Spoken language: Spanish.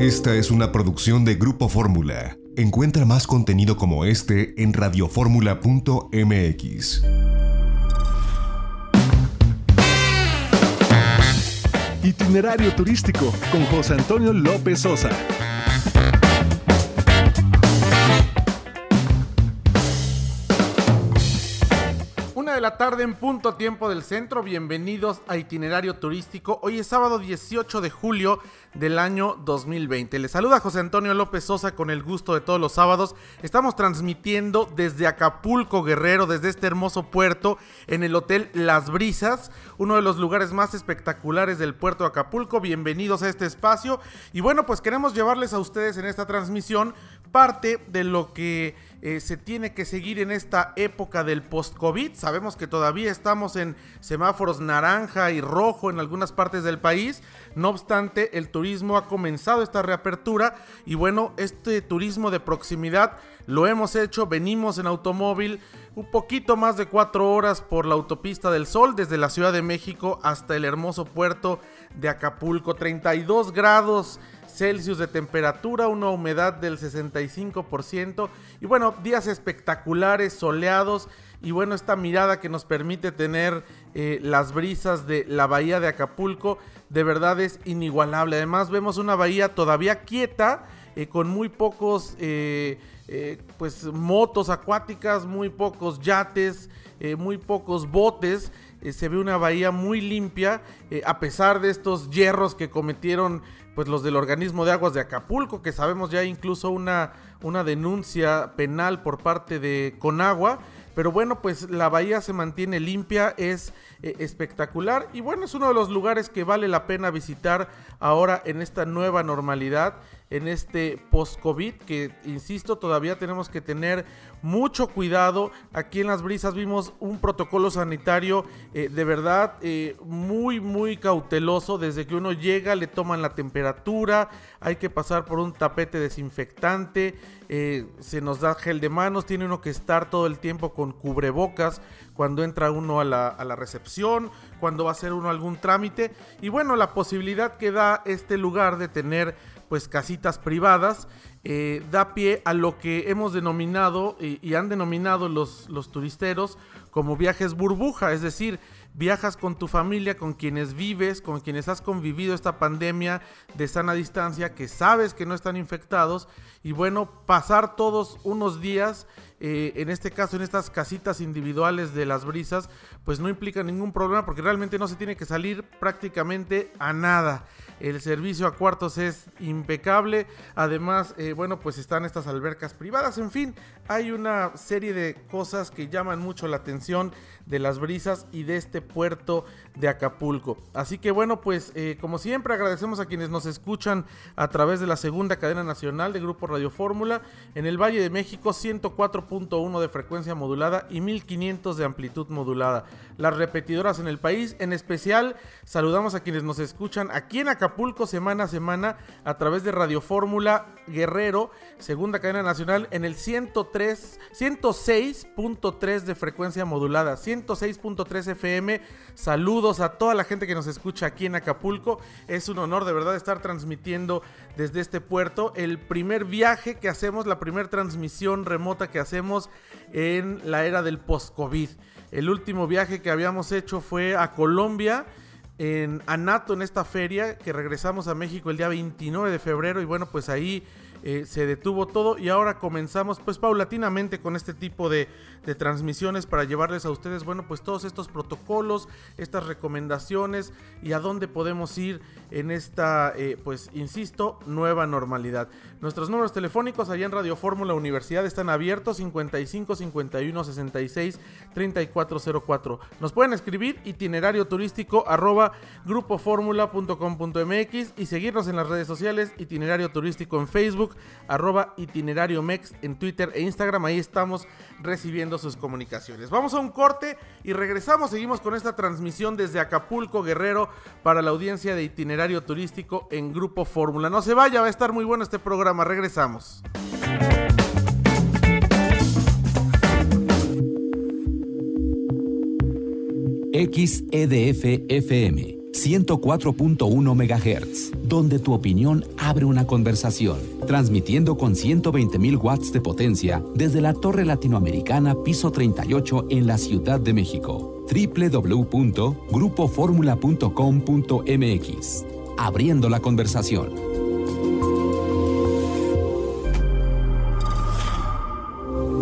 Esta es una producción de Grupo Fórmula. Encuentra más contenido como este en radioformula.mx. Itinerario turístico con José Antonio López Sosa. La tarde en punto tiempo del centro. Bienvenidos a Itinerario Turístico. Hoy es sábado 18 de julio del año 2020. Les saluda José Antonio López Sosa con el gusto de todos los sábados. Estamos transmitiendo desde Acapulco Guerrero, desde este hermoso puerto, en el Hotel Las Brisas, uno de los lugares más espectaculares del puerto de Acapulco. Bienvenidos a este espacio. Y bueno, pues queremos llevarles a ustedes en esta transmisión parte de lo que eh, se tiene que seguir en esta época del post-COVID. Sabemos que todavía estamos en semáforos naranja y rojo en algunas partes del país. No obstante, el turismo ha comenzado esta reapertura y bueno, este turismo de proximidad lo hemos hecho, venimos en automóvil un poquito más de cuatro horas por la autopista del Sol desde la Ciudad de México hasta el hermoso puerto de Acapulco. 32 grados Celsius de temperatura, una humedad del 65% y bueno, días espectaculares, soleados y bueno, esta mirada que nos permite tener eh, las brisas de la bahía de Acapulco, de verdad es inigualable. Además vemos una bahía todavía quieta, eh, con muy pocos eh, pues motos acuáticas, muy pocos yates, muy pocos botes. se ve una bahía muy limpia, a pesar de estos hierros que cometieron pues los del organismo de aguas de Acapulco, que sabemos ya incluso una, una denuncia penal por parte de Conagua. Pero bueno, pues la bahía se mantiene limpia, es eh, espectacular y bueno, es uno de los lugares que vale la pena visitar ahora en esta nueva normalidad en este post-COVID, que insisto, todavía tenemos que tener mucho cuidado. Aquí en las brisas vimos un protocolo sanitario eh, de verdad eh, muy, muy cauteloso. Desde que uno llega, le toman la temperatura, hay que pasar por un tapete desinfectante, eh, se nos da gel de manos, tiene uno que estar todo el tiempo con cubrebocas cuando entra uno a la, a la recepción, cuando va a hacer uno algún trámite. Y bueno, la posibilidad que da este lugar de tener pues casitas privadas, eh, da pie a lo que hemos denominado y, han denominado los, los turisteros como viajes burbuja, es decir, viajas con tu familia, con quienes vives, con quienes has convivido esta pandemia de sana distancia, que sabes que no están infectados, y bueno, pasar todos unos días, eh, en este caso en estas casitas individuales de las brisas, pues no implica ningún problema porque realmente no se tiene que salir prácticamente a nada. El servicio a cuartos es impecable. Además, eh, bueno, pues están estas albercas privadas. En fin, hay una serie de cosas que llaman mucho la atención de las brisas y de este puerto de Acapulco. Así que bueno, pues eh, como siempre agradecemos a quienes nos escuchan a través de la segunda cadena nacional de Grupo Radio Fórmula en el Valle de México 104.1 de frecuencia modulada y 1500 de amplitud modulada. Las repetidoras en el país, en especial saludamos a quienes nos escuchan aquí en Acapulco semana a semana a través de Radio Fórmula Guerrero, segunda cadena nacional en el 103 106.3 de frecuencia modulada, 106.3 FM. Saludos a toda la gente que nos escucha aquí en Acapulco. Es un honor de verdad estar transmitiendo desde este puerto el primer viaje que hacemos, la primera transmisión remota que hacemos en la era del post-COVID. El último viaje que habíamos hecho fue a Colombia en Anato, en esta feria, que regresamos a México el día 29 de febrero y bueno, pues ahí eh, se detuvo todo y ahora comenzamos pues paulatinamente con este tipo de, transmisiones para llevarles a ustedes, bueno, pues todos estos protocolos, estas recomendaciones y a dónde podemos ir en esta, eh, pues insisto, nueva normalidad. Nuestros números telefónicos allá en Radio Fórmula Universidad están abiertos 55 51 66 3404. Nos pueden escribir itinerario turístico arroba grupoformula.com.mx y seguirnos en las redes sociales itinerario turístico en Arroba itinerario mex en Twitter e Instagram. Ahí estamos recibiendo sus comunicaciones. Vamos a un corte y regresamos. Seguimos con esta transmisión desde Acapulco, Guerrero, para la audiencia de itinerario turístico en Grupo Fórmula. No se vaya, va a estar muy bueno este programa. Regresamos. XEDF FM 104.1 MHz, donde tu opinión abre una conversación, transmitiendo con 120.000 watts de potencia desde la Torre Latinoamericana Piso 38 en la Ciudad de México. www.grupoformula.com.mx. Abriendo la conversación.